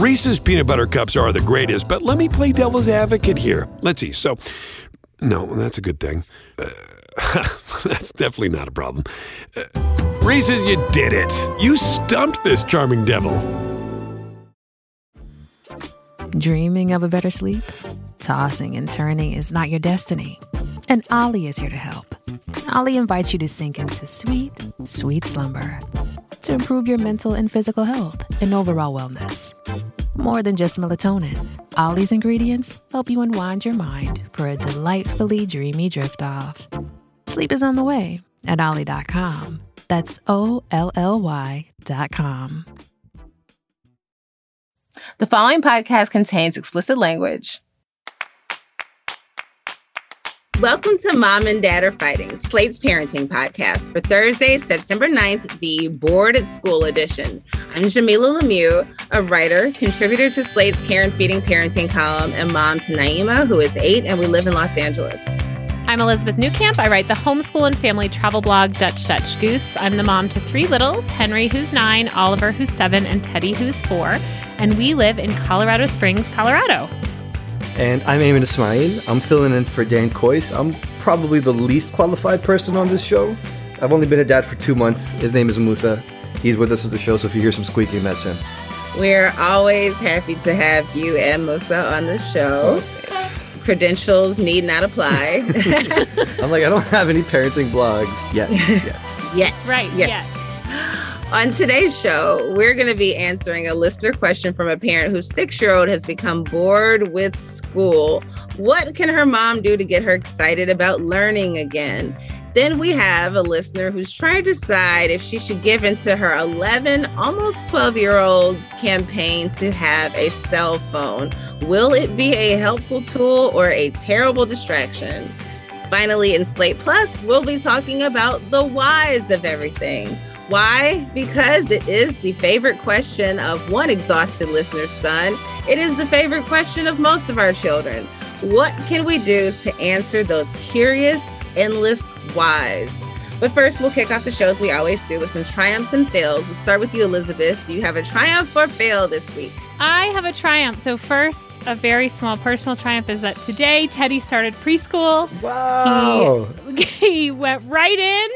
Reese's peanut butter cups are the greatest, but let me play devil's advocate here. Let's see. So, no, that's a good thing. Uh, that's definitely not a problem. Uh, Reese's, you did it. You stumped this charming devil. Dreaming of a better sleep? Tossing and turning is not your destiny. And Olly is here to help. Olly invites you to sink into sweet, sweet slumber to improve your mental and physical health and overall wellness. More than just melatonin, Olly's ingredients help you unwind your mind for a delightfully dreamy drift off. Sleep is on the way at Olly.com. That's O L L Y.com. The following podcast contains explicit language. Welcome to Mom and Dad Are Fighting, Slate's parenting podcast for Thursday, September 9th, the Bored at School edition. I'm Jamilah Lemieux, a writer, contributor to Slate's Care and Feeding Parenting column, and mom to Naima, who is eight, and we live in Los Angeles. I'm Elizabeth Newcamp. I write the homeschool and family travel blog Dutch Dutch Goose. I'm the mom to three littles Henry, who's nine, Oliver, who's seven, and Teddy, who's four. And we live in Colorado Springs, Colorado. And I'm Ayman Ismail. I'm filling in for Dan Kois. I'm probably the least qualified person on this show. I've only been a dad for two months. His name is Musa. He's with us at the show, so if you hear some squeaking, that's him. We're always happy to have you and Musa on the show. Oh, Credentials need not apply. I'm like, I don't have any parenting blogs yet. Yes. yes. Right. Yes. yes. On today's show, we're going to be answering a listener question from a parent whose six year old has become bored with school. What can her mom do to get her excited about learning again? Then we have a listener who's trying to decide if she should give into her 11, almost 12 year old's campaign to have a cell phone. Will it be a helpful tool or a terrible distraction? Finally, in Slate Plus, we'll be talking about the whys of everything. Why? Because it is the favorite question of one exhausted listener's son. It is the favorite question of most of our children. What can we do to answer those curious, endless whys? But first, we'll kick off the shows we always do with some triumphs and fails. We'll start with you, Elizabeth. Do you have a triumph or fail this week? I have a triumph. So, first, a very small personal triumph is that today Teddy started preschool. Wow. He, he went right in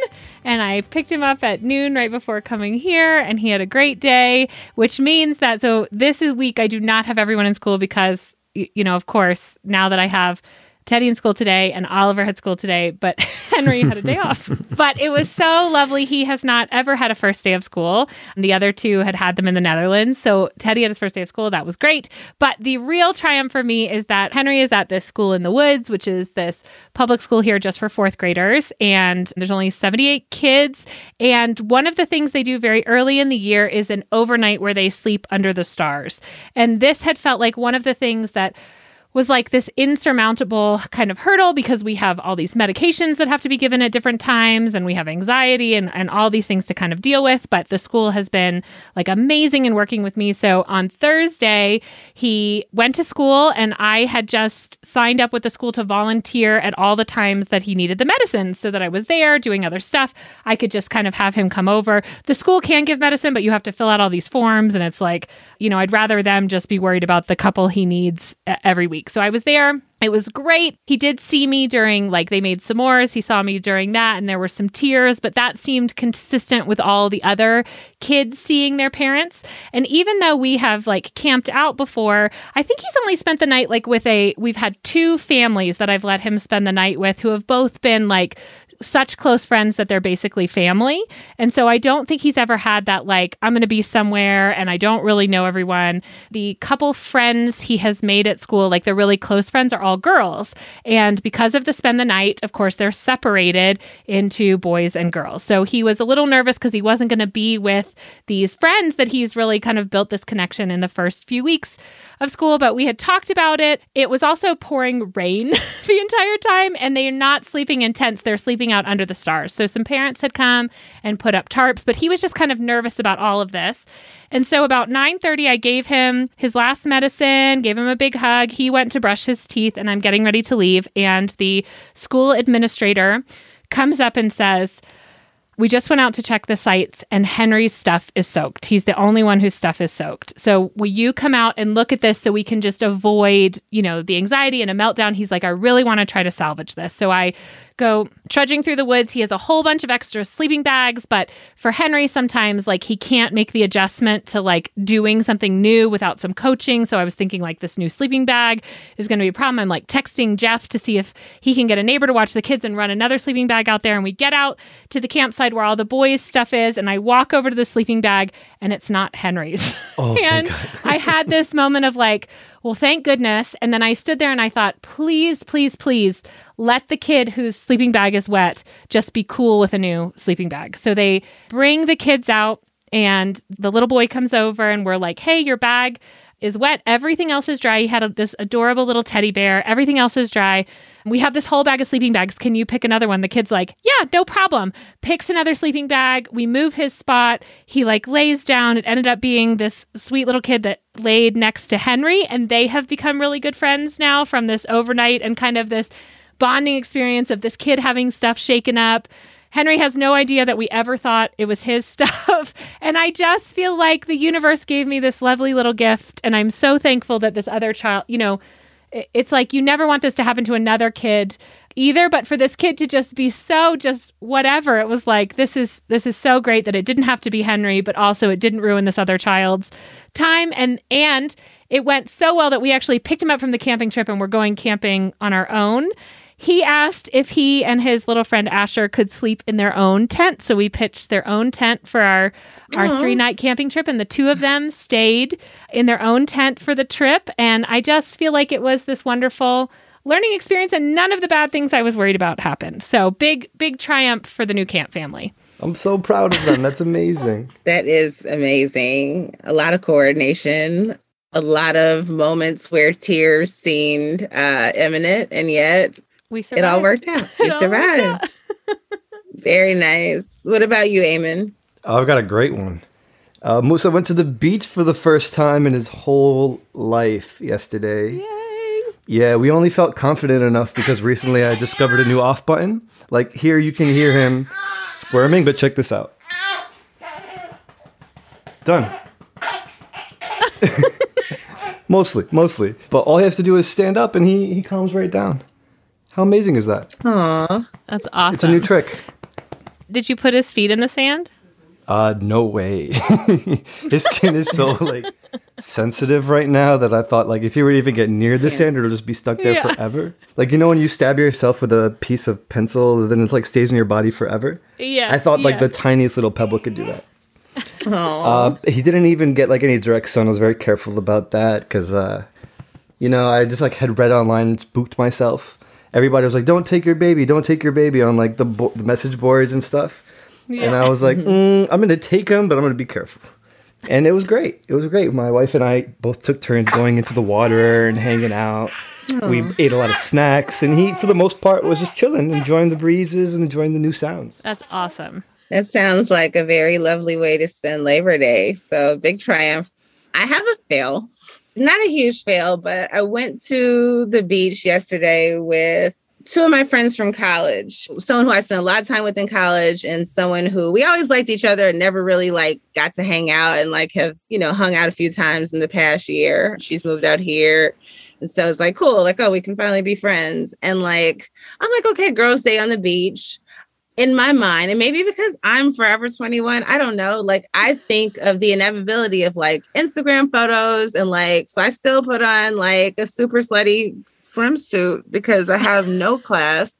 and I picked him up at noon right before coming here, and he had a great day, which means that so this is week I do not have everyone in school because, you know, of course, now that I have Teddy in school today and Oliver had school today, but Henry had a day off. But it was so lovely. He has not ever had a first day of school. The other two had had them in the Netherlands. So Teddy had his first day of school. That was great. But the real triumph for me is that Henry is at this school in the woods, which is this public school here just for fourth graders. And there's only 78 kids. And one of the things they do very early in the year is an overnight where they sleep under the stars. And this had felt like one of the things that was like this insurmountable kind of hurdle because we have all these medications that have to be given at different times and we have anxiety and, and all these things to kind of deal with. But the school has been like amazing in working with me. So on Thursday, he went to school and I had just signed up with the school to volunteer at all the times that he needed the medicine so that I was there doing other stuff. I could just kind of have him come over. The school can give medicine, but you have to fill out all these forms. And it's like, you know, I'd rather them just be worried about the couple he needs every week week. So I was there. It was great. He did see me during, like, they made s'mores. He saw me during that, and there were some tears, but that seemed consistent with all the other kids seeing their parents. And even though we have, like, camped out before, I think he's only spent the night, like, with a, we've had two families that I've let him spend the night with who have both been, like, such close friends that they're basically family. And so I don't think he's ever had that, like, I'm going to be somewhere and I don't really know everyone. The couple friends he has made at school, like the really close friends, are all girls. And because of the spend the night, of course, they're separated into boys and girls. So he was a little nervous because he wasn't going to be with these friends that he's really kind of built this connection in the first few weeks of school. But we had talked about it. It was also pouring rain the entire time, and they're not sleeping in tents. They're sleeping out under the stars. So some parents had come and put up tarps, but he was just kind of nervous about all of this. And so about 9:30 I gave him his last medicine, gave him a big hug. He went to brush his teeth and I'm getting ready to leave and the school administrator comes up and says, we just went out to check the sites and Henry's stuff is soaked. He's the only one whose stuff is soaked. So will you come out and look at this so we can just avoid, you know, the anxiety and a meltdown? He's like, I really want to try to salvage this. So I go trudging through the woods. He has a whole bunch of extra sleeping bags, but for Henry, sometimes like he can't make the adjustment to like doing something new without some coaching. So I was thinking like this new sleeping bag is going to be a problem. I'm like texting Jeff to see if he can get a neighbor to watch the kids and run another sleeping bag out there. And we get out to the campsite where all the boys' stuff is, and I walk over to the sleeping bag, and it's not Henry's. Oh, and I had this moment of like, well, thank goodness. And then I stood there and I thought, please, please, please let the kid whose sleeping bag is wet just be cool with a new sleeping bag. So they bring the kids out, and the little boy comes over, and we're like, hey, your bag is wet. Everything else is dry. He had a, this adorable little teddy bear. Everything else is dry. We have this whole bag of sleeping bags. Can you pick another one? The kid's like, Yeah, no problem. Picks another sleeping bag. We move his spot. He like lays down. It ended up being this sweet little kid that laid next to Henry, and they have become really good friends now from this overnight and kind of this bonding experience of this kid having stuff shaken up. Henry has no idea that we ever thought it was his stuff. and I just feel like the universe gave me this lovely little gift. And I'm so thankful that this other child, you know, it's like you never want this to happen to another kid either but for this kid to just be so just whatever it was like this is this is so great that it didn't have to be henry but also it didn't ruin this other child's time and and it went so well that we actually picked him up from the camping trip and we're going camping on our own he asked if he and his little friend Asher could sleep in their own tent. So we pitched their own tent for our our Aw. three night camping trip, and the two of them stayed in their own tent for the trip. And I just feel like it was this wonderful learning experience, and none of the bad things I was worried about happened. So big, big triumph for the new camp family. I'm so proud of them. That's amazing. That is amazing. A lot of coordination, a lot of moments where tears seemed uh, imminent, and yet We survived. it all worked out. It You all out. survived. Very nice. What about you, Ayman? Oh, I've got a great one. Uh, Musa went to the beach for the first time in his whole life yesterday. Yay. Yeah, we only felt confident enough because recently I discovered a new off button. Like here, you can hear him squirming, but check this out. Done. mostly, mostly. But all he has to do is stand up and he, he calms right down. How amazing is that? Aw. That's awesome. It's a new trick. Did you put his feet in the sand? Uh, no way. His skin is so like sensitive right now that I thought like if he were to even get near the sand, it'll just be stuck there Yeah. forever. Like you know when you stab yourself with a piece of pencil, then it like stays in your body forever. Yeah. I thought like yeah. the tiniest little pebble could do that. Uh, he didn't even get like any direct sun. I was very careful about that because, uh, you know, I just like had read online and spooked myself. Everybody was like, "Don't take your baby, don't take your baby" on like the, bo- the message boards and stuff. Yeah. And I was like, mm, "I'm gonna take him, but I'm gonna be careful." And it was great. It was great. My wife and I both took turns going into the water and hanging out. We ate a lot of snacks, and he, for the most part, was just chilling, enjoying the breezes and enjoying the new sounds. That's awesome. That sounds like a very lovely way to spend Labor Day. So big triumph. I have a fail. Not a huge fail, but I went to the beach yesterday with two of my friends from college. Someone who I spent a lot of time with in college and someone who we always liked each other and never really like got to hang out and like have, you know, hung out a few times in the past year. She's moved out here. And so it's like, cool, like, oh, we can finally be friends. And like, I'm like, okay, girls' day on the beach in my mind, and maybe because I'm forever 21, I don't know. Like, I think of the inevitability of like Instagram photos, and like, so I still put on like a super slutty swimsuit because I have no class.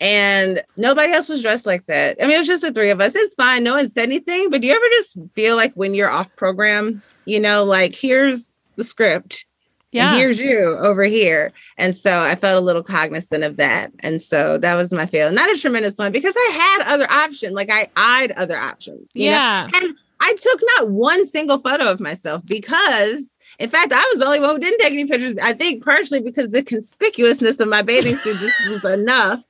And nobody else was dressed like that. I mean, it was just the three of us. It's fine. No one said anything. But do you ever just feel like when you're off program, you know, like here's the script Yeah. and here's you over here. And so I felt a little cognizant of that. And so that was my fail. Not a tremendous one because I had other options. Like I eyed other options. you know? yeah. And I took not one single photo of myself because in fact, I was the only one who didn't take any pictures. I think partially because the conspicuousness of my bathing suit just was enough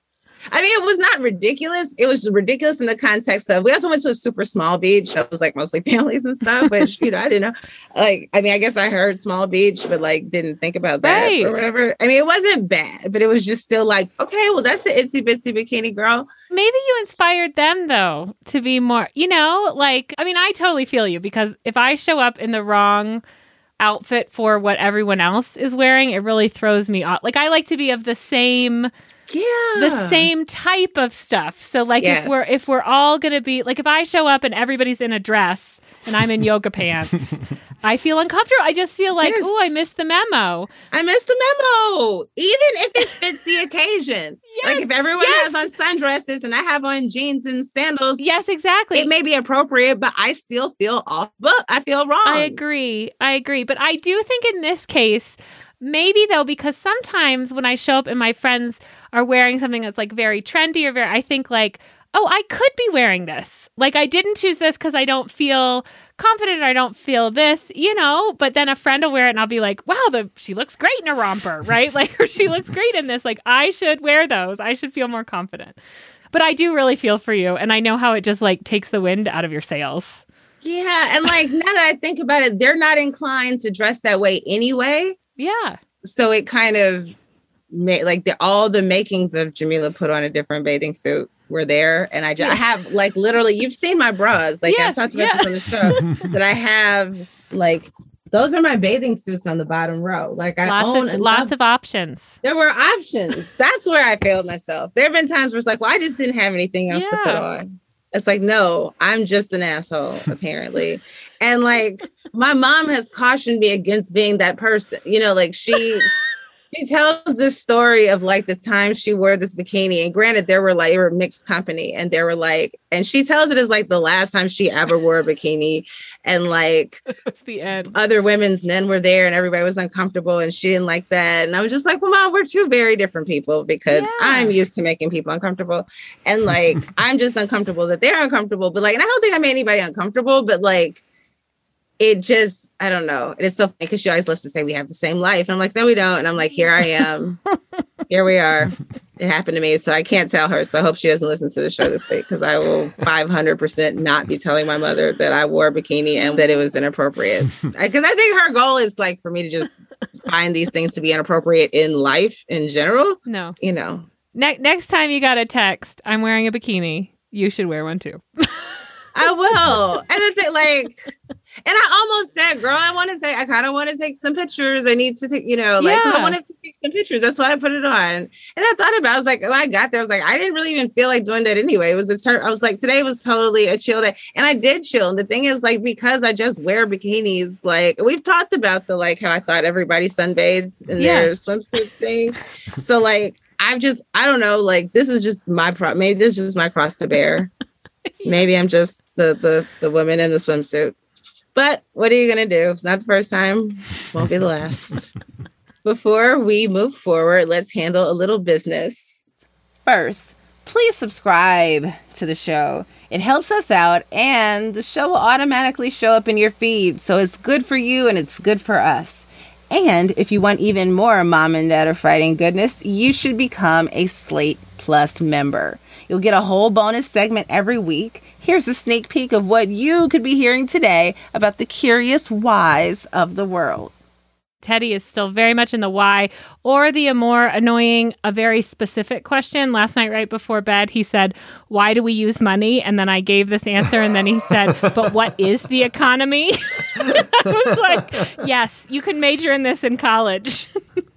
I mean, it was not ridiculous. It was ridiculous in the context of we also went to a super small beach. That was like mostly families and stuff, which you know, I didn't know. Like, I mean, I guess I heard small beach, but like didn't think about that Right. or whatever. I mean, it wasn't bad, but it was just still like, okay, well, that's the itsy bitsy bikini girl. Maybe you inspired them though to be more, you know, like I mean, I totally feel you because if I show up in the wrong outfit for what everyone else is wearing, it really throws me off. Like I like to be of the same Yeah. the same type of stuff. So like Yes. if we're if we're all going to be like if I show up and everybody's in a dress and I'm in yoga pants, I feel uncomfortable. I just feel like, Yes. "Oh, I missed the memo." I missed the memo. Even if it fits the occasion. Yes. like if everyone has on sundresses and I have on jeans and sandals, Yes, exactly. it may be appropriate, but I still feel off book. I feel wrong. I agree. I agree. But I do think in this case, maybe though, because sometimes when I show up and my friends are wearing something that's like very trendy or very, I think like, oh, I could be wearing this. Like I didn't choose this because I don't feel confident or I don't feel this, you know. But then a friend will wear it and I'll be like, wow, the she looks great in a romper, right? Like or she looks great in this. Like I should wear those. I should feel more confident. But I do really feel for you, and I know how it just like takes the wind out of your sails. Yeah. And like now that I think about it, they're not inclined to dress that way anyway. Yeah. So it kind of made like the all the makings of Jamilah put on a different bathing suit were there. And I just I have like literally you've seen my bras. Like Yes, I've talked about yeah. this on the show that I have like those are my bathing suits on the bottom row. Like I own Lots of lots of options. there were options. That's where I failed myself. There have been times where it's like, well, I just didn't have anything else to put on. It's like, no, I'm just an asshole, apparently. and like my mom has cautioned me against being that person. You know, like she she tells this story of like the time she wore this bikini. And granted, there were like they were mixed company, and they were like, and she tells it as like the last time she ever wore a bikini. And like It's the end. other women's men were there and everybody was uncomfortable and she didn't like that. And I was just like, well, mom, we're two very different people because Yeah. I'm used to making people uncomfortable. And like, I'm just uncomfortable that they're uncomfortable. But like, and I don't think I made anybody uncomfortable, but like, it just, I don't know. It is so funny because she always loves to say we have the same life. And I'm like, no, we don't. And I'm like, here I am. here we are. It happened to me. So I can't tell her. So I hope she doesn't listen to the show this week because I will 500% not be telling my mother that I wore a bikini and that it was inappropriate. Because I think her goal is like for me to just find these things to be inappropriate in life in general. No. You know, Ne- next time you got a text, I'm wearing a bikini. You should wear one too. I will. and it's like, and I almost said, girl, I want to say, I kind of want to take some pictures. I need to take, you know, like, 'cause I wanted to take some pictures. That's why I put it on. And I thought about it. I was like, when I got there, I was like, I didn't really even feel like doing that anyway. It was a turn. I was like, today was totally a chill day. And I did chill. And the thing is, like, because I just wear bikinis, like, we've talked about the, like, how I thought everybody sunbathed in Yeah. their swimsuit thing. so, like, I've just, I don't know, like, this is just my pro. Maybe this is just my cross to bear. Maybe I'm just the the the woman in the swimsuit. But what are you gonna do? It's not the first time, won't be the last. Before we move forward, let's handle a little business. First, please subscribe to the show. It helps us out, and the show will automatically show up in your feed. So it's good for you and it's good for us. And if you want even more mom and dad are fighting goodness, you should become a Slate Plus member. You'll get a whole bonus segment every week. Here's a sneak peek of what you could be hearing today about the curious whys of the world. Teddy is still very much in the why or the more annoying, a very specific question. Last night, right before bed, he said, Why do we use money? And then I gave this answer. And then he said, But what is the economy? I was like, Yes, you can major in this in college.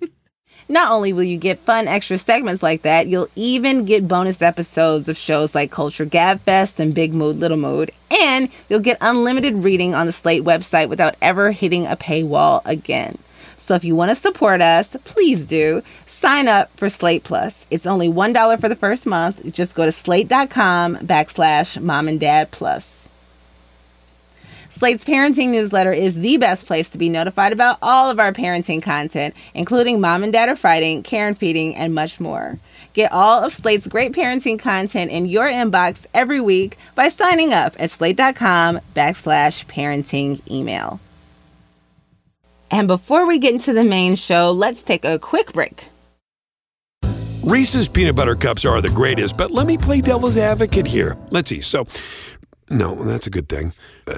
Not only will you get fun extra segments like that, you'll even get bonus episodes of shows like Culture Gab Fest and Big Mood Little Mood, and you'll get unlimited reading on the Slate website without ever hitting a paywall again. So if you want to support us, please do sign up for Slate Plus. It's only $1 for the first month. Just go to slate.com backslash mom and dad plus. Slate's parenting newsletter is the best place to be notified about all of our parenting content, including Mom and Dad Are Fighting, Care and Feeding, and much more. Get all of Slate's great parenting content in your inbox every week by signing up at slate.com backslash parenting email. And before we get into the main show, let's take a quick break. Reese's peanut butter cups are the greatest, but let me play devil's advocate here. Let's see. So, no, that's a good thing. Uh,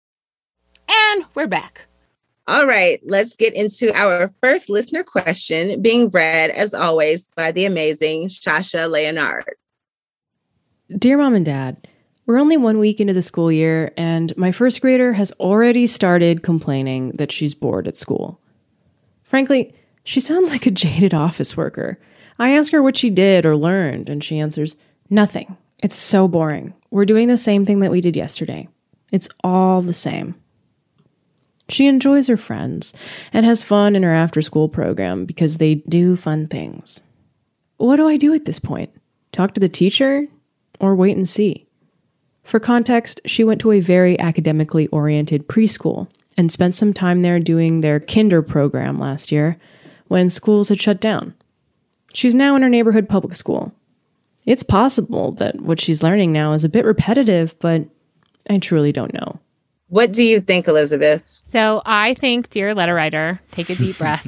And we're back. All right, let's get into our first listener question, being read as always by the amazing Shasha Leonard. Dear Mom and Dad, we're only one week into the school year, and my first grader has already started complaining that she's bored at school. Frankly, she sounds like a jaded office worker. I ask her what she did or learned, and she answers, Nothing. It's so boring. We're doing the same thing that we did yesterday. It's all the same. She enjoys her friends and has fun in her after school program because they do fun things. What do I do at this point? Talk to the teacher or wait and see? For context, she went to a very academically oriented preschool and spent some time there doing their kinder program last year when schools had shut down. She's now in her neighborhood public school. It's possible that what she's learning now is a bit repetitive, but I truly don't know. What do you think, Elizabeth? So I think, dear letter writer, take a deep breath.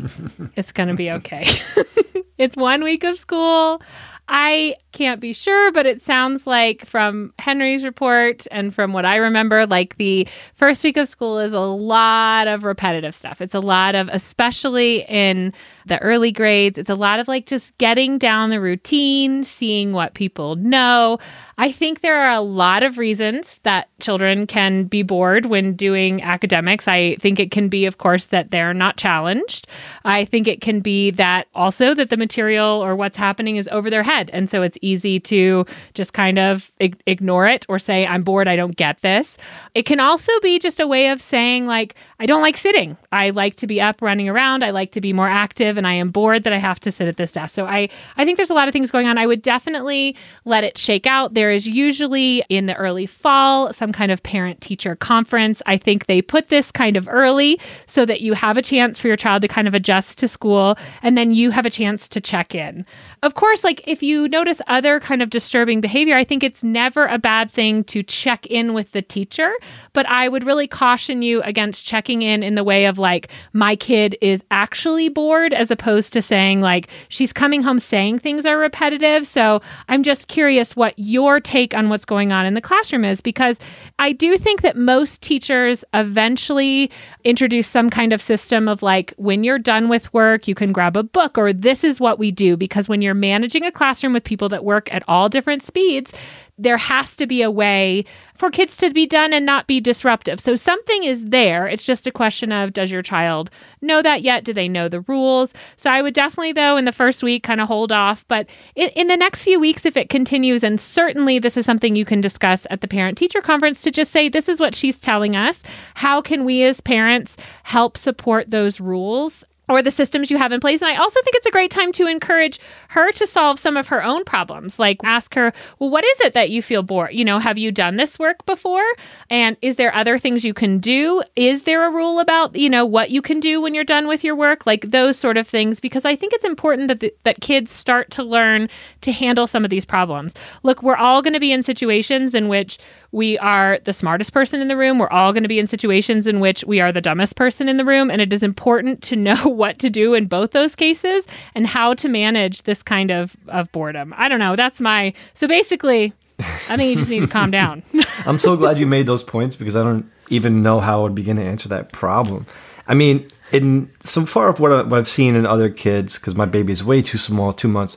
it's going to be okay. it's one week of school. I can't be sure, but it sounds like from Henry's report and from what I remember, like the first week of school is a lot of repetitive stuff. It's a lot of, especially in the early grades, it's a lot of like just getting down the routine, seeing what people know. I think there are a lot of reasons that children can be bored when doing academics. I think it can be, of course, that they're not challenged. I think it can be that also that the material or what's happening is over their head. And so it's easy to just kind of ig- ignore it or say, I'm bored, I don't get this. It can also be just a way of saying, like, I don't like sitting. I like to be up running around. I like to be more active and I am bored that I have to sit at this desk. So I, I think there's a lot of things going on. I would definitely let it shake out. There is usually in the early fall some kind of parent teacher conference. I think they put this kind of early so that you have a chance for your child to kind of adjust to school and then you have a chance to check in. Of course, like if you notice other kind of disturbing behavior, I think it's never a bad thing to check in with the teacher, but I would really caution you against checking in in the way of like my kid is actually bored as opposed to saying like she's coming home saying things are repetitive. So, I'm just curious what your take on what's going on in the classroom is because I do think that most teachers eventually introduce some kind of system of like when you're done with work, you can grab a book or this is what we do because when you're managing a classroom with people that work at all different speeds, there has to be a way for kids to be done and not be disruptive. So something is there. It's just a question of does your child know that yet? Do they know the rules? So I would definitely, though, in the first week, kind of hold off. But in, in the next few weeks, if it continues, and certainly this is something you can discuss at the parent teacher conference to just say, this is what she's telling us. How can we as parents help support those rules? Or the systems you have in place. And I also think it's a great time to encourage her to solve some of her own problems. Like ask her, well, what is it that you feel bored? You know, have you done this work before? And is there other things you can do? Is there a rule about, you know, what you can do when you're done with your work? Like those sort of things, because I think it's important that, the, that kids start to learn to handle some of these problems. Look, we're all going to be in situations in which we are the smartest person in the room. We're all going to be in situations in which we are the dumbest person in the room. And it is important to know what to do in both those cases and how to manage this kind of, of boredom. I don't know. That's my. So basically, I think you just need to calm down. I'm so glad you made those points because I don't even know how I would begin to answer that problem. I mean, in so far of what I've seen in other kids, because my baby is way too small, two months,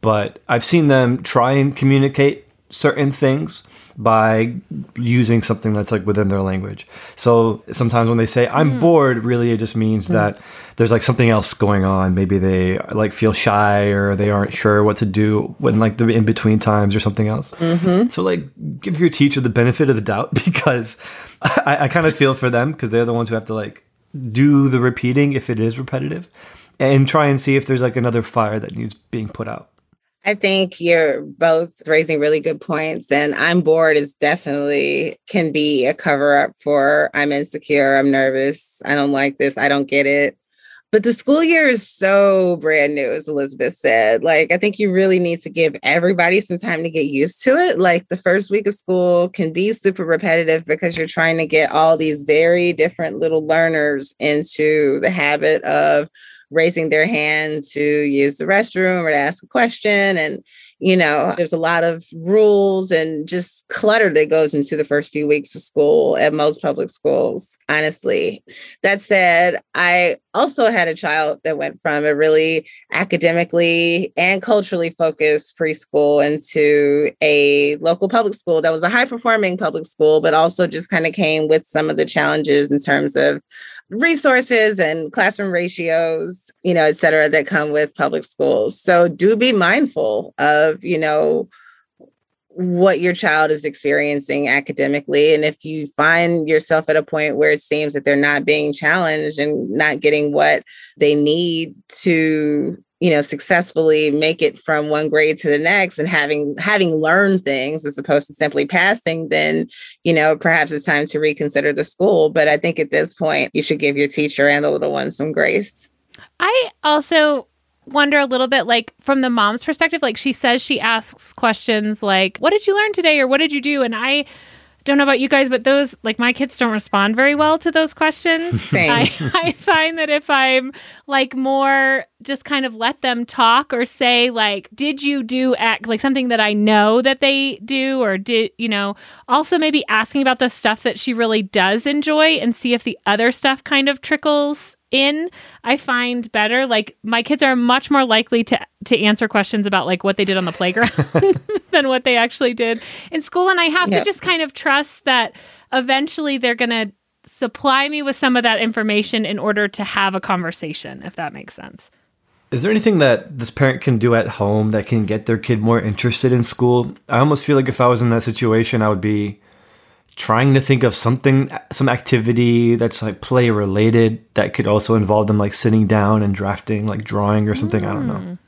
but I've seen them try and communicate certain things by using something that's like within their language. So sometimes when they say I'm bored, really it just means that there's like something else going on. Maybe they like feel shy or they aren't sure what to do when like the in between times or something else. Mhm. So like give your teacher the benefit of the doubt because I, I kind of feel for them because they're the ones who have to like do the repeating if it is repetitive and try and see if there's like another fire that needs being put out. I think you're both raising really good points. And I'm bored is definitely can be a cover up for I'm insecure, I'm nervous, I don't like this, I don't get it. But the school year is so brand new, as Elizabeth said. Like, I think you really need to give everybody some time to get used to it. Like, the first week of school can be super repetitive because you're trying to get all these very different little learners into the habit of raising their hand to use the restroom or to ask a question. And, you know, there's a lot of rules and just clutter that goes into the first few weeks of school at most public schools, honestly. That said, I also had a child that went from a really academically and culturally focused preschool into a local public school that was a high performing public school, but also just kind of came with some of the challenges in terms of resources and classroom ratios, you know, et cetera, that come with public schools. So do be mindful of, you know, what your child is experiencing academically. And if you find yourself at a point where it seems that they're not being challenged and not getting what they need to you know successfully make it from one grade to the next and having having learned things as opposed to simply passing then you know perhaps it's time to reconsider the school but i think at this point you should give your teacher and the little one some grace I also wonder a little bit like from the mom's perspective like she says she asks questions like what did you learn today or what did you do and I don't know about you guys but those like my kids don't respond very well to those questions Same. I, I find that if I'm like more just kind of let them talk or say like did you do act like something that I know that they do or did you know also maybe asking about the stuff that she really does enjoy and see if the other stuff kind of trickles in i find better like my kids are much more likely to to answer questions about like what they did on the playground than what they actually did in school and i have Yep. to just kind of trust that eventually they're going to supply me with some of that information in order to have a conversation if that makes sense Is there anything that this parent can do at home that can get their kid more interested in school? I almost feel like if I was in that situation, I would be trying to think of something, some activity that's like play related that could also involve them like sitting down and drafting, like drawing or something. I don't know. Mm.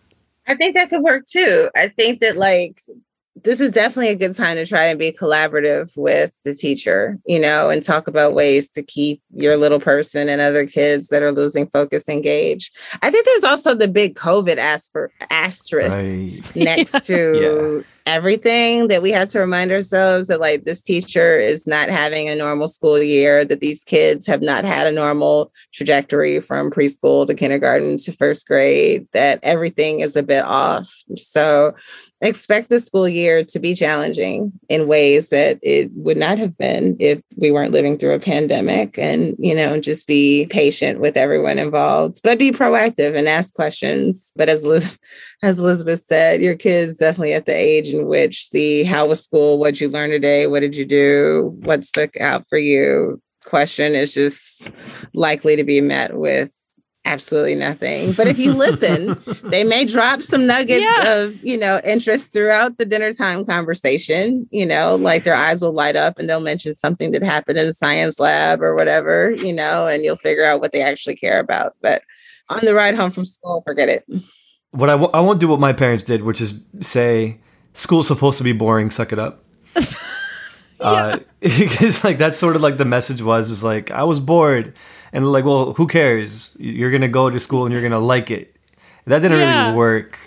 I think that could work too. I think that like this is definitely a good time to try and be collaborative with the teacher, you know, and talk about ways to keep your little person and other kids that are losing focus engaged. I think there's also the big COVID asper- asterisk Right. next to everything that we have to remind ourselves that like this teacher is not having a normal school year that these kids have not had a normal trajectory from preschool to kindergarten to first grade that everything is a bit off. So expect the school year to be challenging in ways that it would not have been if we weren't living through a pandemic and you know just be patient with everyone involved but be proactive and ask questions. But as Liz, as elizabeth said your kids definitely at the age in which the how was school? What'd you learn today? What did you do? What stuck out for you? question is just likely to be met with absolutely nothing. But if you listen, they may drop some nuggets Yeah. of, you know, interest throughout the dinner time conversation. You know, like their eyes will light up and they'll mention something that happened in the science lab or whatever, you know, and you'll figure out what they actually care about. But on the ride home from school, forget it. What I w- I won't do what my parents did, which is say, school's supposed to be boring, suck it up. Uh, because like that's sort of like the message was was like I was bored and like well who cares? You're gonna go to school and you're gonna like it. That didn't Yeah. really work.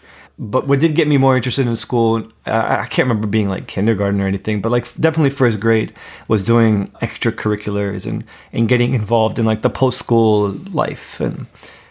But what did get me more interested in school I I can't remember being like kindergarten or anything but like definitely first grade was doing extracurriculars and and getting involved in like the post school life. And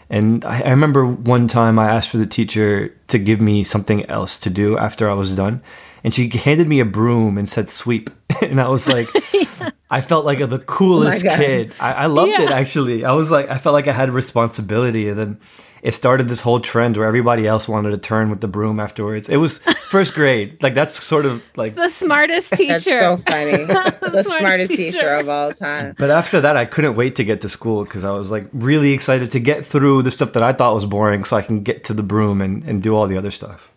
and I, I remember one time I asked for the teacher to give me something else to do after I was done and she handed me a broom and said sweep and I was like I felt like the coolest oh God. kid. I, I loved it actually. I was like, I felt like I had responsibility, and then it started this whole trend where everybody else wanted to turn with the broom afterwards. It was first grade. Like that's sort of like. The smartest teacher. That's so funny. the Smart smartest teacher. teacher of all time. But after that, I couldn't wait to get to school because I was like really excited to get through the stuff that I thought was boring, so I can get to the broom and, and do all the other stuff.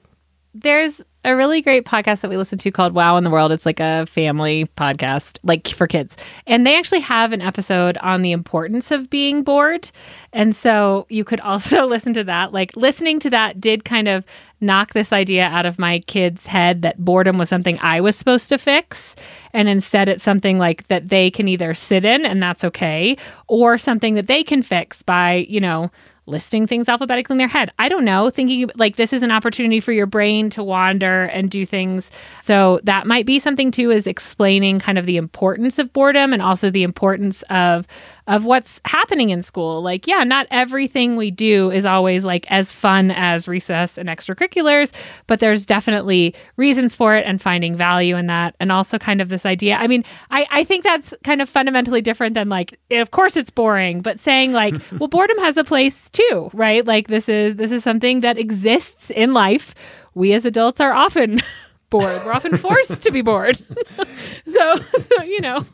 There's a really great podcast that we listen to called Wow in the World. It's like a family podcast, like for kids. And they actually have an episode on the importance of being bored. And so you could also listen to that. Like listening to that did kind of knock this idea out of my kid's head that boredom was something I was supposed to fix. And instead, it's something like that they can either sit in and that's okay, or something that they can fix by, you know, listing things alphabetically in their head. I don't know, thinking like this is an opportunity for your brain to wander and do things. So that might be something too is explaining kind of the importance of boredom and also the importance of of what's happening in school. Like, yeah, not everything we do is always like as fun as recess and extracurriculars, but there's definitely reasons for it and finding value in that. And also kind of this idea. I mean, I, I think that's kind of fundamentally different than like, of course it's boring, but saying like, well, boredom has a place too, right? Like this is this is something that exists in life. We as adults are often bored. We're often forced to be bored. so, so, you know,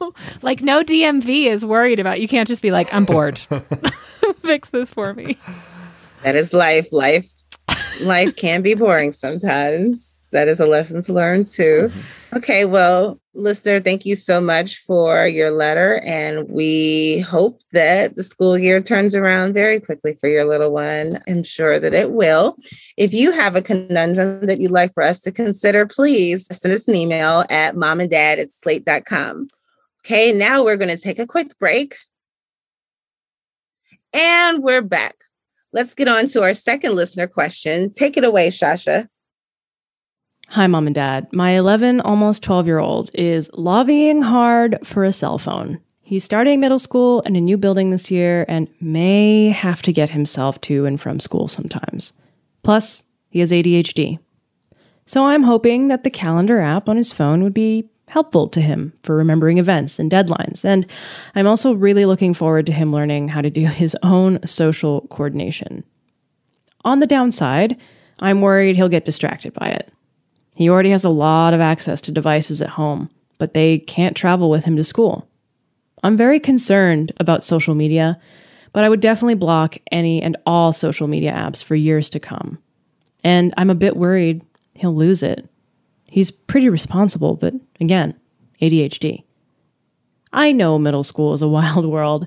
like no DMV is worried about. You can't just be like, I'm bored. Fix this for me. That is life. Life life can be boring sometimes. That is a lesson to learn too. Okay, well, listener, thank you so much for your letter. And we hope that the school year turns around very quickly for your little one. I'm sure that it will. If you have a conundrum that you'd like for us to consider, please send us an email at momanddad at slate.com. Okay, now we're going to take a quick break. And we're back. Let's get on to our second listener question. Take it away, Shasha. Hi, mom and dad. My 11, almost 12 year old is lobbying hard for a cell phone. He's starting middle school in a new building this year and may have to get himself to and from school sometimes. Plus, he has ADHD. So I'm hoping that the calendar app on his phone would be helpful to him for remembering events and deadlines. And I'm also really looking forward to him learning how to do his own social coordination. On the downside, I'm worried he'll get distracted by it. He already has a lot of access to devices at home, but they can't travel with him to school. I'm very concerned about social media, but I would definitely block any and all social media apps for years to come. And I'm a bit worried he'll lose it. He's pretty responsible, but again, ADHD. I know middle school is a wild world.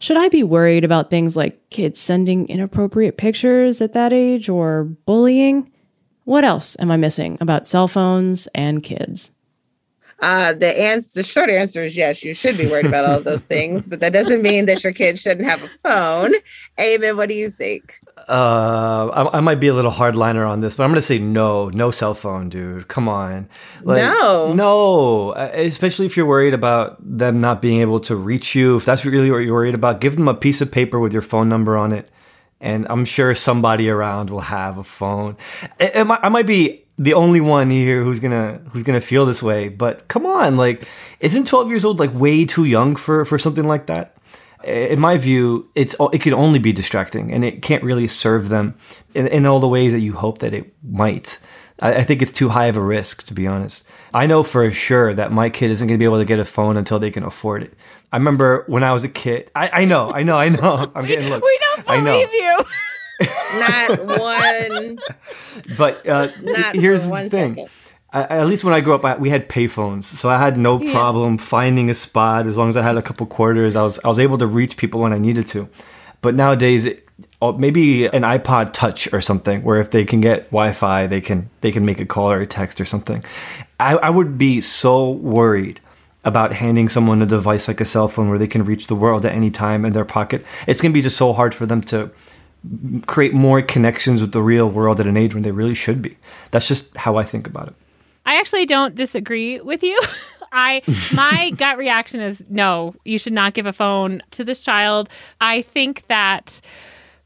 Should I be worried about things like kids sending inappropriate pictures at that age or bullying? What else am I missing about cell phones and kids? Uh, the answer, the short answer is yes. You should be worried about all of those things, but that doesn't mean that your kid shouldn't have a phone. Ayman. What do you think? Uh, I, I might be a little hardliner on this, but I'm gonna say no, no cell phone, dude. Come on, No. no. Uh, Especially if you're worried about them not being able to reach you. If that's really what you're worried about, give them a piece of paper with your phone number on it, and I'm sure somebody around will have a phone. I, I might- be the only one here who's gonna who's gonna feel this way, but come on, like, isn't 12 years old like way too young for for something like that? in my view, it's it can only be distracting, and it can't really serve them in, in all the ways that you hope that it might. I, I think it's too high of a risk, to be honest. I know for sure that my kid isn't going to be able to get a phone until they can afford it. I remember when I was a kid. I, I know, I know, I know. I'm getting looked. We don't I know. believe you. Not one. But uh, Not here's for the thing. second. I, at least when I grew up, I, we had payphones, so I had no Yeah. problem finding a spot as long as I had a couple quarters. I was I was able to reach people when I needed to. But nowadays, it, oh, maybe an iPod Touch or something, where if they can get Wi-Fi, they can they can make a call or a text or something. I, I would be so worried about handing someone a device like a cell phone where they can reach the world at any time in their pocket. It's gonna be just so hard for them to create more connections with the real world at an age when they really should be. That's just how I think about it. I actually don't disagree with you. I my gut reaction is no, you should not give a phone to this child. I think that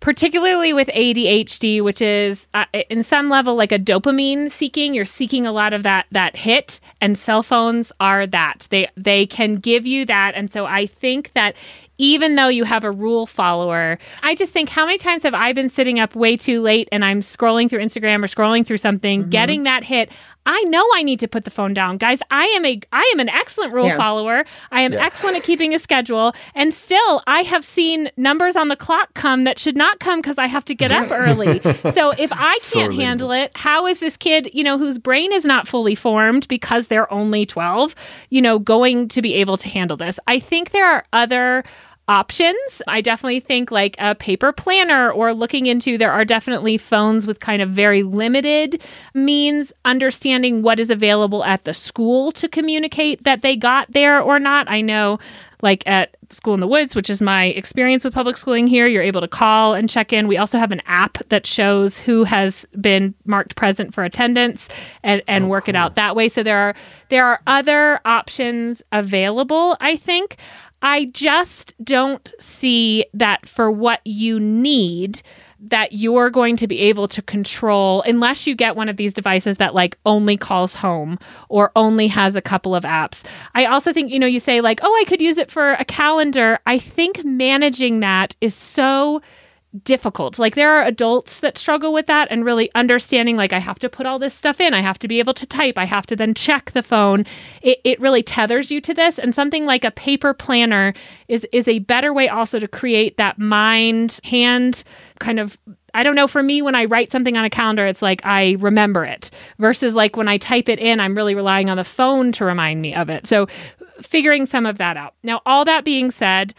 particularly with ADHD, which is uh, in some level like a dopamine seeking. You're seeking a lot of that that hit, and cell phones are that. They they can give you that, and so I think that even though you have a rule follower. I just think how many times have I been sitting up way too late and I'm scrolling through Instagram or scrolling through something, mm-hmm. getting that hit. I know I need to put the phone down. Guys, I am a I am an excellent rule yeah. follower. I am yeah. excellent at keeping a schedule and still I have seen numbers on the clock come that should not come cuz I have to get up early. so if I can't so handle it, how is this kid, you know, whose brain is not fully formed because they're only 12, you know, going to be able to handle this? I think there are other options. I definitely think like a paper planner or looking into there are definitely phones with kind of very limited means understanding what is available at the school to communicate that they got there or not. I know like at School in the Woods, which is my experience with public schooling here, you're able to call and check in. We also have an app that shows who has been marked present for attendance and, and oh, work cool. it out that way. So there are there are other options available, I think. I just don't see that for what you need that you're going to be able to control unless you get one of these devices that like only calls home or only has a couple of apps. I also think, you know, you say like, "Oh, I could use it for a calendar." I think managing that is so difficult. Like there are adults that struggle with that and really understanding like I have to put all this stuff in. I have to be able to type. I have to then check the phone. It, it really tethers you to this. And something like a paper planner is is a better way also to create that mind hand kind of I don't know for me when I write something on a calendar it's like I remember it versus like when I type it in I'm really relying on the phone to remind me of it. So figuring some of that out. Now all that being said,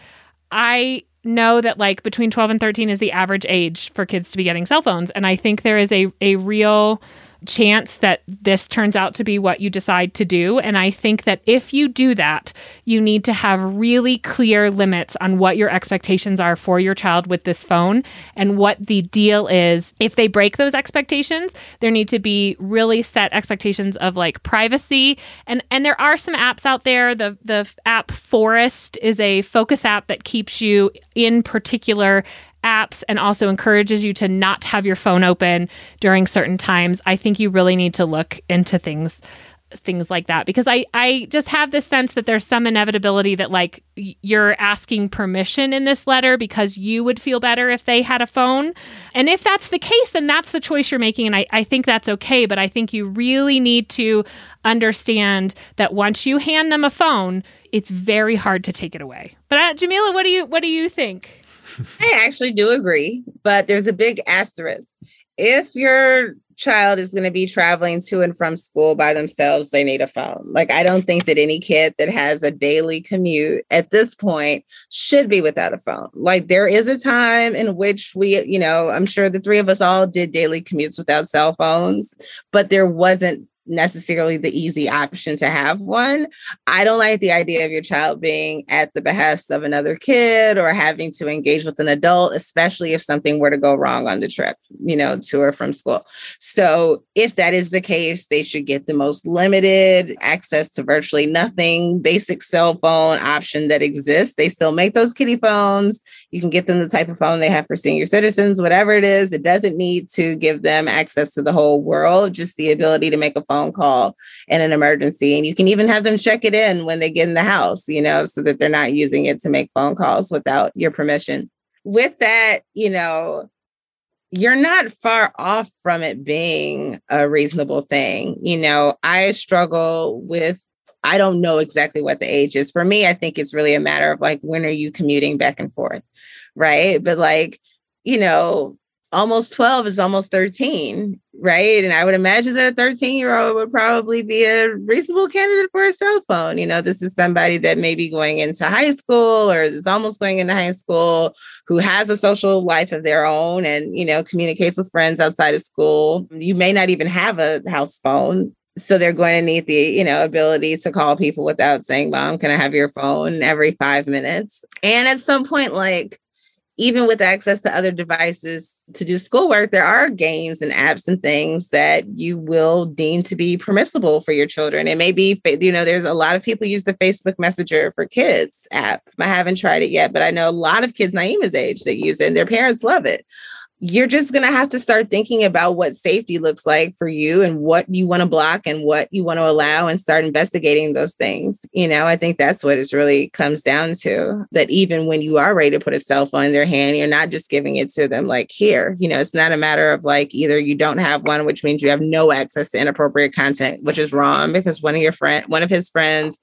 I know that like between 12 and 13 is the average age for kids to be getting cell phones. And i think there is a, a real chance that this turns out to be what you decide to do. And I think that if you do that, you need to have really clear limits on what your expectations are for your child with this phone and what the deal is. If they break those expectations, there need to be really set expectations of like privacy. And and there are some apps out there. The the app Forest is a focus app that keeps you in particular apps and also encourages you to not have your phone open during certain times, I think you really need to look into things things like that because I I just have this sense that there's some inevitability that like you're asking permission in this letter because you would feel better if they had a phone. And if that's the case, then that's the choice you're making and I, I think that's okay. But I think you really need to understand that once you hand them a phone, it's very hard to take it away. But uh, Jamilah, what do you what do you think? I actually do agree, but there's a big asterisk. If your child is going to be traveling to and from school by themselves, they need a phone. Like, I don't think that any kid that has a daily commute at this point should be without a phone. Like, there is a time in which we, you know, I'm sure the three of us all did daily commutes without cell phones, but there wasn't necessarily the easy option to have one. I don't like the idea of your child being at the behest of another kid or having to engage with an adult, especially if something were to go wrong on the trip, you know, to or from school. So, if that is the case, they should get the most limited access to virtually nothing basic cell phone option that exists. They still make those kitty phones. You can get them the type of phone they have for senior citizens, whatever it is. It doesn't need to give them access to the whole world, just the ability to make a phone call in an emergency. And you can even have them check it in when they get in the house, you know, so that they're not using it to make phone calls without your permission. With that, you know, you're not far off from it being a reasonable thing. You know, I struggle with I don't know exactly what the age is. For me, I think it's really a matter of like, when are you commuting back and forth? Right. But like, you know, almost 12 is almost 13, right? And I would imagine that a 13 year old would probably be a reasonable candidate for a cell phone. You know, this is somebody that may be going into high school or is almost going into high school who has a social life of their own and, you know, communicates with friends outside of school. You may not even have a house phone so they're going to need the you know ability to call people without saying mom can i have your phone every five minutes and at some point like even with access to other devices to do schoolwork, there are games and apps and things that you will deem to be permissible for your children. It may be, you know, there's a lot of people use the Facebook Messenger for Kids app. I haven't tried it yet, but I know a lot of kids Naima's age that use it and their parents love it you're just going to have to start thinking about what safety looks like for you and what you want to block and what you want to allow and start investigating those things. You know, I think that's what it really comes down to that even when you are ready to put a cell phone in their hand, you're not just giving it to them like here. You know, it's not a matter of like either you don't have one, which means you have no access to inappropriate content, which is wrong because one of your friend, one of his friends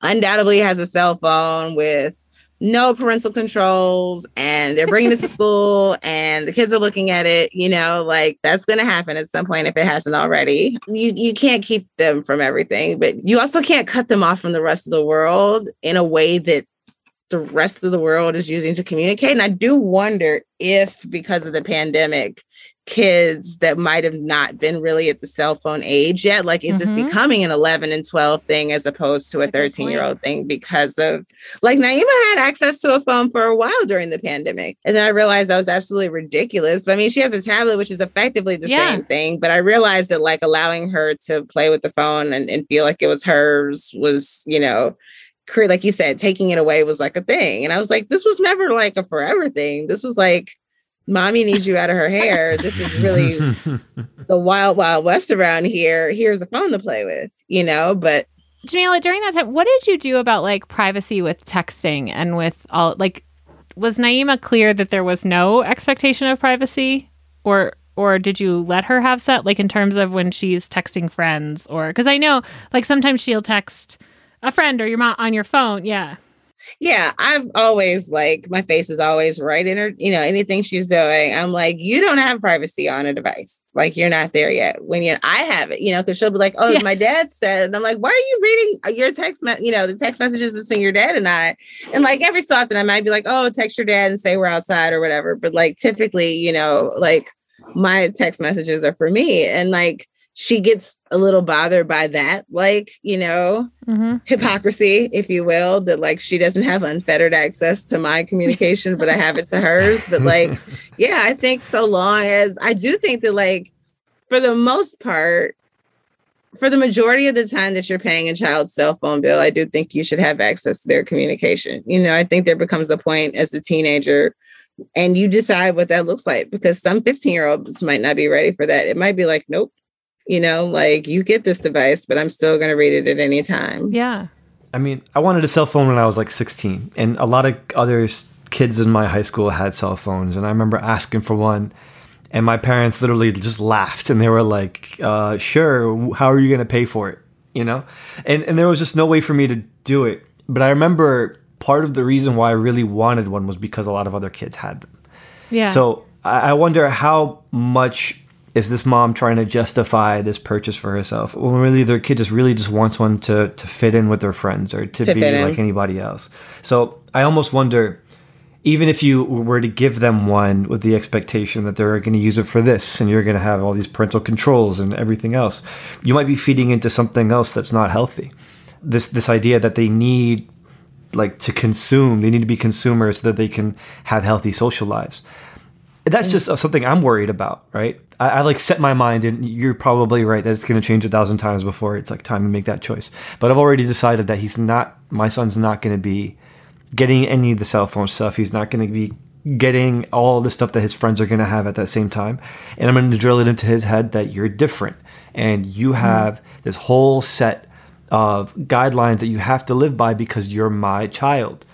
undoubtedly has a cell phone with no parental controls and they're bringing it to school and the kids are looking at it you know like that's going to happen at some point if it hasn't already. You you can't keep them from everything but you also can't cut them off from the rest of the world in a way that the rest of the world is using to communicate. And i do wonder if because of the pandemic kids that might have not been really at the cell phone age yet like is mm-hmm. this becoming an 11 and 12 thing as opposed to a 13 year old thing because of like naima had access to a phone for a while during the pandemic and then i realized that was absolutely ridiculous but i mean she has a tablet which is effectively the yeah. same thing but i realized that like allowing her to play with the phone and, and feel like it was hers was you know like you said taking it away was like a thing and i was like this was never like a forever thing this was like mommy needs you out of her hair. This is really the wild, wild west around here. Here's a phone to play with, you know, but Jamilah, during that time, what did you do about like privacy with texting and with all like was Naima clear that there was no expectation of privacy or or did you let her have that like in terms of when she's texting friends or because I know like sometimes she'll text a friend or your mom on your phone. Yeah yeah, I've always like my face is always right in her, you know, anything she's doing. I'm like, you don't have privacy on a device. Like you're not there yet. When you I have it, you know, because she'll be like, Oh, yeah. my dad said, and I'm like, why are you reading uh, your text me- you know, the text messages between your dad and I? And like every so often I might be like, Oh, text your dad and say we're outside or whatever. But like typically, you know, like my text messages are for me. And like she gets a little bothered by that, like, you know, mm-hmm. hypocrisy, if you will, that like she doesn't have unfettered access to my communication, but I have it to hers. But like, yeah, I think so long as I do think that, like, for the most part, for the majority of the time that you're paying a child's cell phone bill, I do think you should have access to their communication. You know, I think there becomes a point as a teenager and you decide what that looks like because some 15 year olds might not be ready for that. It might be like, nope, you know, like you get this device, but I'm still going to read it at any time. Yeah. I mean, I wanted a cell phone when I was like 16, and a lot of other kids in my high school had cell phones, and I remember asking for one, and my parents literally just laughed, and they were like, uh, "Sure, how are you going to pay for it?" You know, and and there was just no way for me to do it. But I remember part of the reason why I really wanted one was because a lot of other kids had them. Yeah. So I wonder how much is this mom trying to justify this purchase for herself? When really their kid just really just wants one to to fit in with their friends or to, to be like anybody else. So i almost wonder even if you were to give them one with the expectation that they're going to use it for this and you're going to have all these parental controls and everything else you might be feeding into something else that's not healthy. This this idea that they need like to consume they need to be consumers so that they can have healthy social lives that's just something I'm worried about, right? I, I, like set my mind, and you're probably right that it's going to change a thousand times before it's like time to make that choice. But I've already decided that he's not, my son's not going to be getting any of the cell phone stuff. He's not going to be getting all the stuff that his friends are going to have at that same time. And I'm going to drill it into his head that you're different and you mm-hmm. have mm. this whole set of guidelines that you have to live by because you're my child.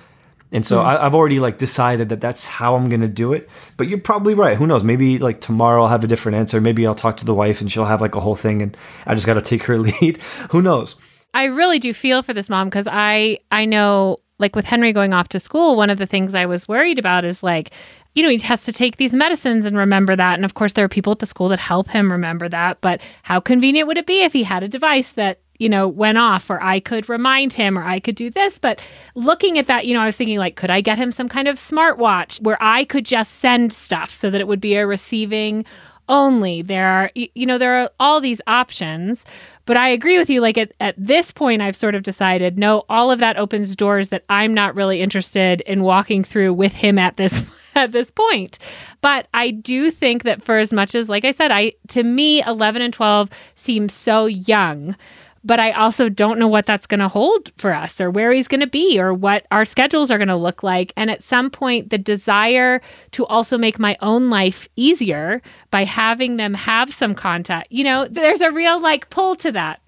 And so mm. I, have already like decided that that's how I'm gonna do it. But you're probably right. Who knows? Maybe like tomorrow I'll have a different answer. Maybe I'll talk to the wife and she'll have like a whole thing, and I just got to take her lead. Who knows? I really do feel for this mom because I I know like with Henry going off to school, one of the things I was worried about is like you know, he has to take these medicines and remember that. And of course, there are people at the school that help him remember that. But how convenient would it be if he had a device that you know, went off, or I could remind him, or I could do this. But looking at that, you know, I was thinking, like, could I get him some kind of smartwatch where I could just send stuff so that it would be a receiving only? There are, you know, there are all these options. But I agree with you. Like, at, at this point, I've sort of decided no, all of that opens doors that I'm not really interested in walking through with him at this at this point. But I do think that for as much as, like I said, I to me, 11 and 12 seem so young. But I also don't know what that's going to hold for us or where he's going to be or what our schedules are going to look like. And at some point, the desire to also make my own life easier by having them have some contact, you know, there's a real like pull to that.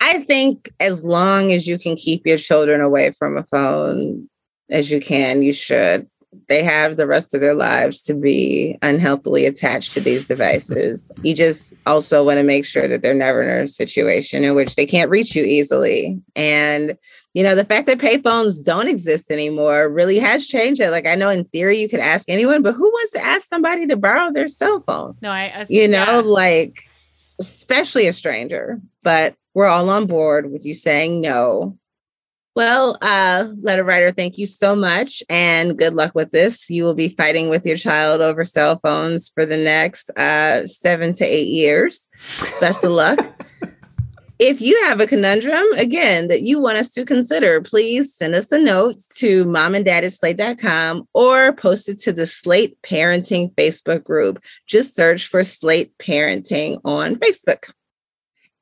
I think as long as you can keep your children away from a phone as you can, you should they have the rest of their lives to be unhealthily attached to these devices. You just also want to make sure that they're never in a situation in which they can't reach you easily. And, you know, the fact that payphones don't exist anymore really has changed it. Like, I know in theory you could ask anyone, but who wants to ask somebody to borrow their cell phone? No, I, I you know, like, especially a stranger. But we're all on board with you saying no well, uh, letter writer, thank you so much and good luck with this. You will be fighting with your child over cell phones for the next uh, seven to eight years. Best of luck. if you have a conundrum, again, that you want us to consider, please send us a note to mom and dad at slate.com or post it to the Slate Parenting Facebook group. Just search for Slate Parenting on Facebook.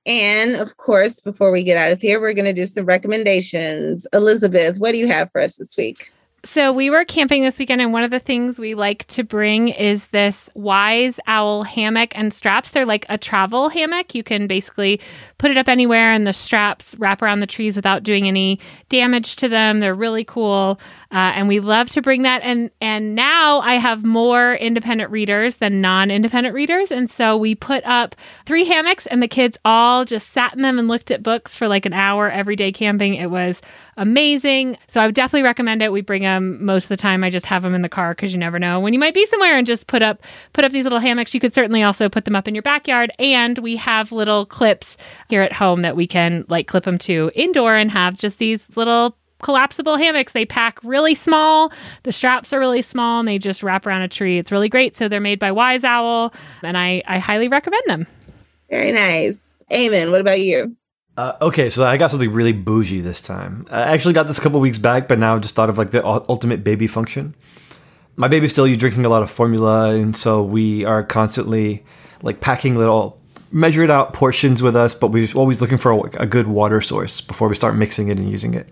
And of course, before we get out of here, we're going to do some recommendations. Elizabeth, what do you have for us this week? So we were camping this weekend, and one of the things we like to bring is this Wise Owl hammock and straps. They're like a travel hammock. You can basically put it up anywhere, and the straps wrap around the trees without doing any damage to them. They're really cool. Uh, and we love to bring that. And and now I have more independent readers than non-independent readers, and so we put up three hammocks, and the kids all just sat in them and looked at books for like an hour every day camping. It was amazing. So I would definitely recommend it. We bring them most of the time. I just have them in the car because you never know when you might be somewhere and just put up put up these little hammocks. You could certainly also put them up in your backyard, and we have little clips here at home that we can like clip them to indoor and have just these little collapsible hammocks. They pack really small. The straps are really small and they just wrap around a tree. It's really great. So they're made by Wise Owl and I, I highly recommend them. Very nice. Ayman. What about you? Uh, okay, so I got something really bougie this time. I actually got this a couple weeks back, but now I just thought of like the ultimate baby function. My baby's still you drinking a lot of formula, and so we are constantly like packing little measured out portions with us, but we're always looking for a, a good water source before we start mixing it and using it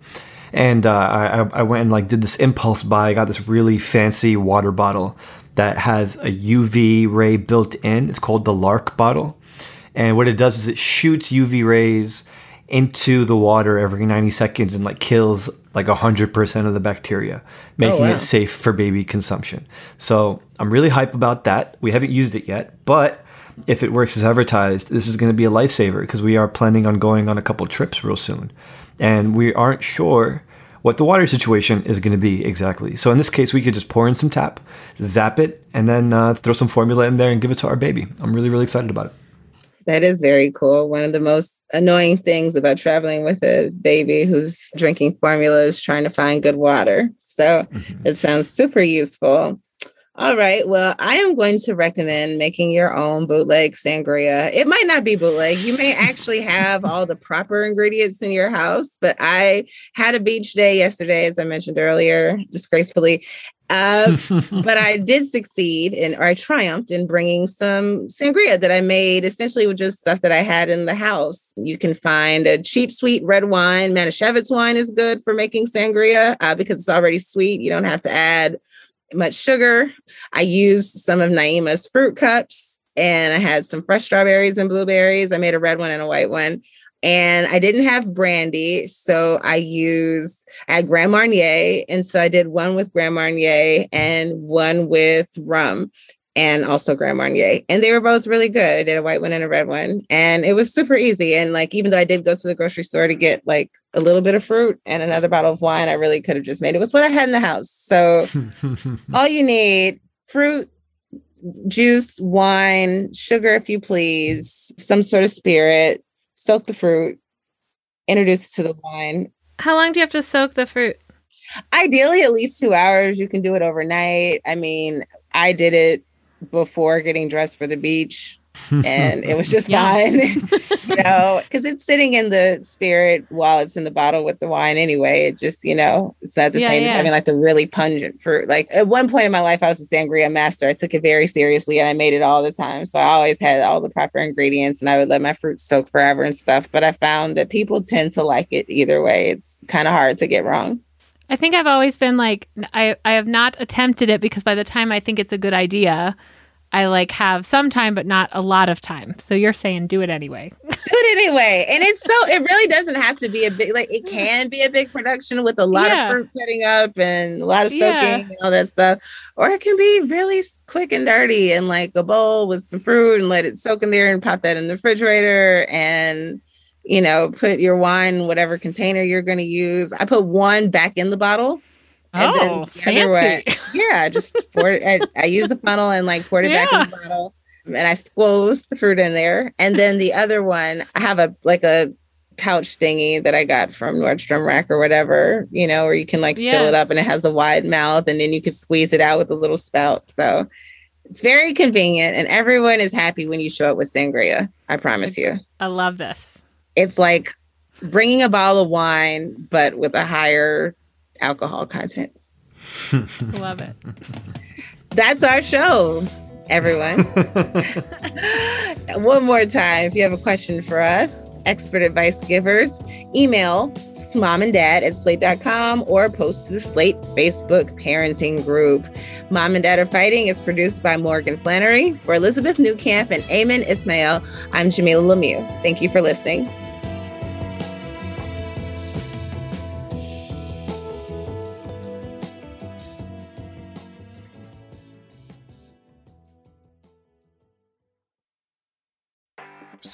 and uh, I, I went and like did this impulse buy. I got this really fancy water bottle that has a UV ray built in. It's called the LARQ bottle, and what it does is it shoots UV rays into the water every 90 seconds and like kills like 100% of the bacteria, making oh, wow. it safe for baby consumption. So I'm really hype about that. We haven't used it yet, but if it works as advertised, this is going to be a lifesaver because we are planning on going on a couple trips real soon and we aren't sure what the water situation is going to be exactly. So in this case, we could just pour in some tap, zap it, and then uh, throw some formula in there and give it to our baby. I'm really, really excited about it. That is very cool. One of the most annoying things about traveling with a baby who's drinking formula is trying to find good water. So mm-hmm. it sounds super useful. All right. Well, I am going to recommend making your own bootleg sangria. It might not be bootleg. You may actually have all the proper ingredients in your house, but I had a beach day yesterday, as I mentioned earlier, disgracefully. Uh, but I did succeed in, or I triumphed in bringing some sangria that I made essentially with just stuff that I had in the house. You can find a cheap, sweet red wine. Manischewitz wine is good for making sangria uh, because it's already sweet. You don't have to add much sugar. I used some of Naima's fruit cups and I had some fresh strawberries and blueberries. I made a red one and a white one. And I didn't have brandy. So I used at Grand Marnier. And so I did one with Grand Marnier and one with rum and also Grand Marnier. And they were both really good. I did a white one and a red one. And it was super easy. And like, even though I did go to the grocery store to get like a little bit of fruit and another bottle of wine, I really could have just made it with what I had in the house. So all you need fruit, juice, wine, sugar, if you please, some sort of spirit, soak the fruit, introduce it to the wine. How long do you have to soak the fruit? Ideally, at least two hours. You can do it overnight. I mean, I did it before getting dressed for the beach. and it was just Yeah. fine, you know, because it's sitting in the spirit while it's in the bottle with the wine anyway. It just, you know, it's not the Yeah, same as having like the really pungent fruit. Like at one point in my life, I was a sangria master. I took it very seriously and I made it all the time. So I always had all the proper ingredients and I would let my fruit soak forever and stuff. But I found that people tend to like it either way. It's kind of hard to get wrong. I think I've always been like I I have not attempted it because by the time I think it's a good idea, I like have some time but not a lot of time. So you're saying do it anyway. do it anyway. And it's so it really doesn't have to be a big like it can be a big production with a lot Yeah. of fruit cutting up and a lot of soaking Yeah. and all that stuff. Or it can be really quick and dirty and like a bowl with some fruit and let it soak in there and pop that in the refrigerator and you know, put your wine whatever container you're going to use. I put one back in the bottle. Oh, the other way- fancy. yeah, just pour it. I, I use the funnel and like poured it back in the bottle, and I squoze the fruit in there. And then the other one, I have a like a pouch thingy that I got from Nordstrom Rack or whatever, you know, where you can like fill it up and it has a wide mouth, and then you can squeeze it out with a little spout. So it's very convenient, and everyone is happy when you show up with sangria. I promise you, I love this. It's like bringing a bottle of wine, but with a higher alcohol content. Love it. That's our show, everyone. One more time, if you have a question for us, expert advice givers, email mom and dad at slate.com or post to the Slate Facebook parenting group. Mom and Dad Are Fighting is produced by Morgan Flannery. For Elizabeth Newcamp and Ayman Ismail, I'm Jamilah Lemieux. Thank you for listening.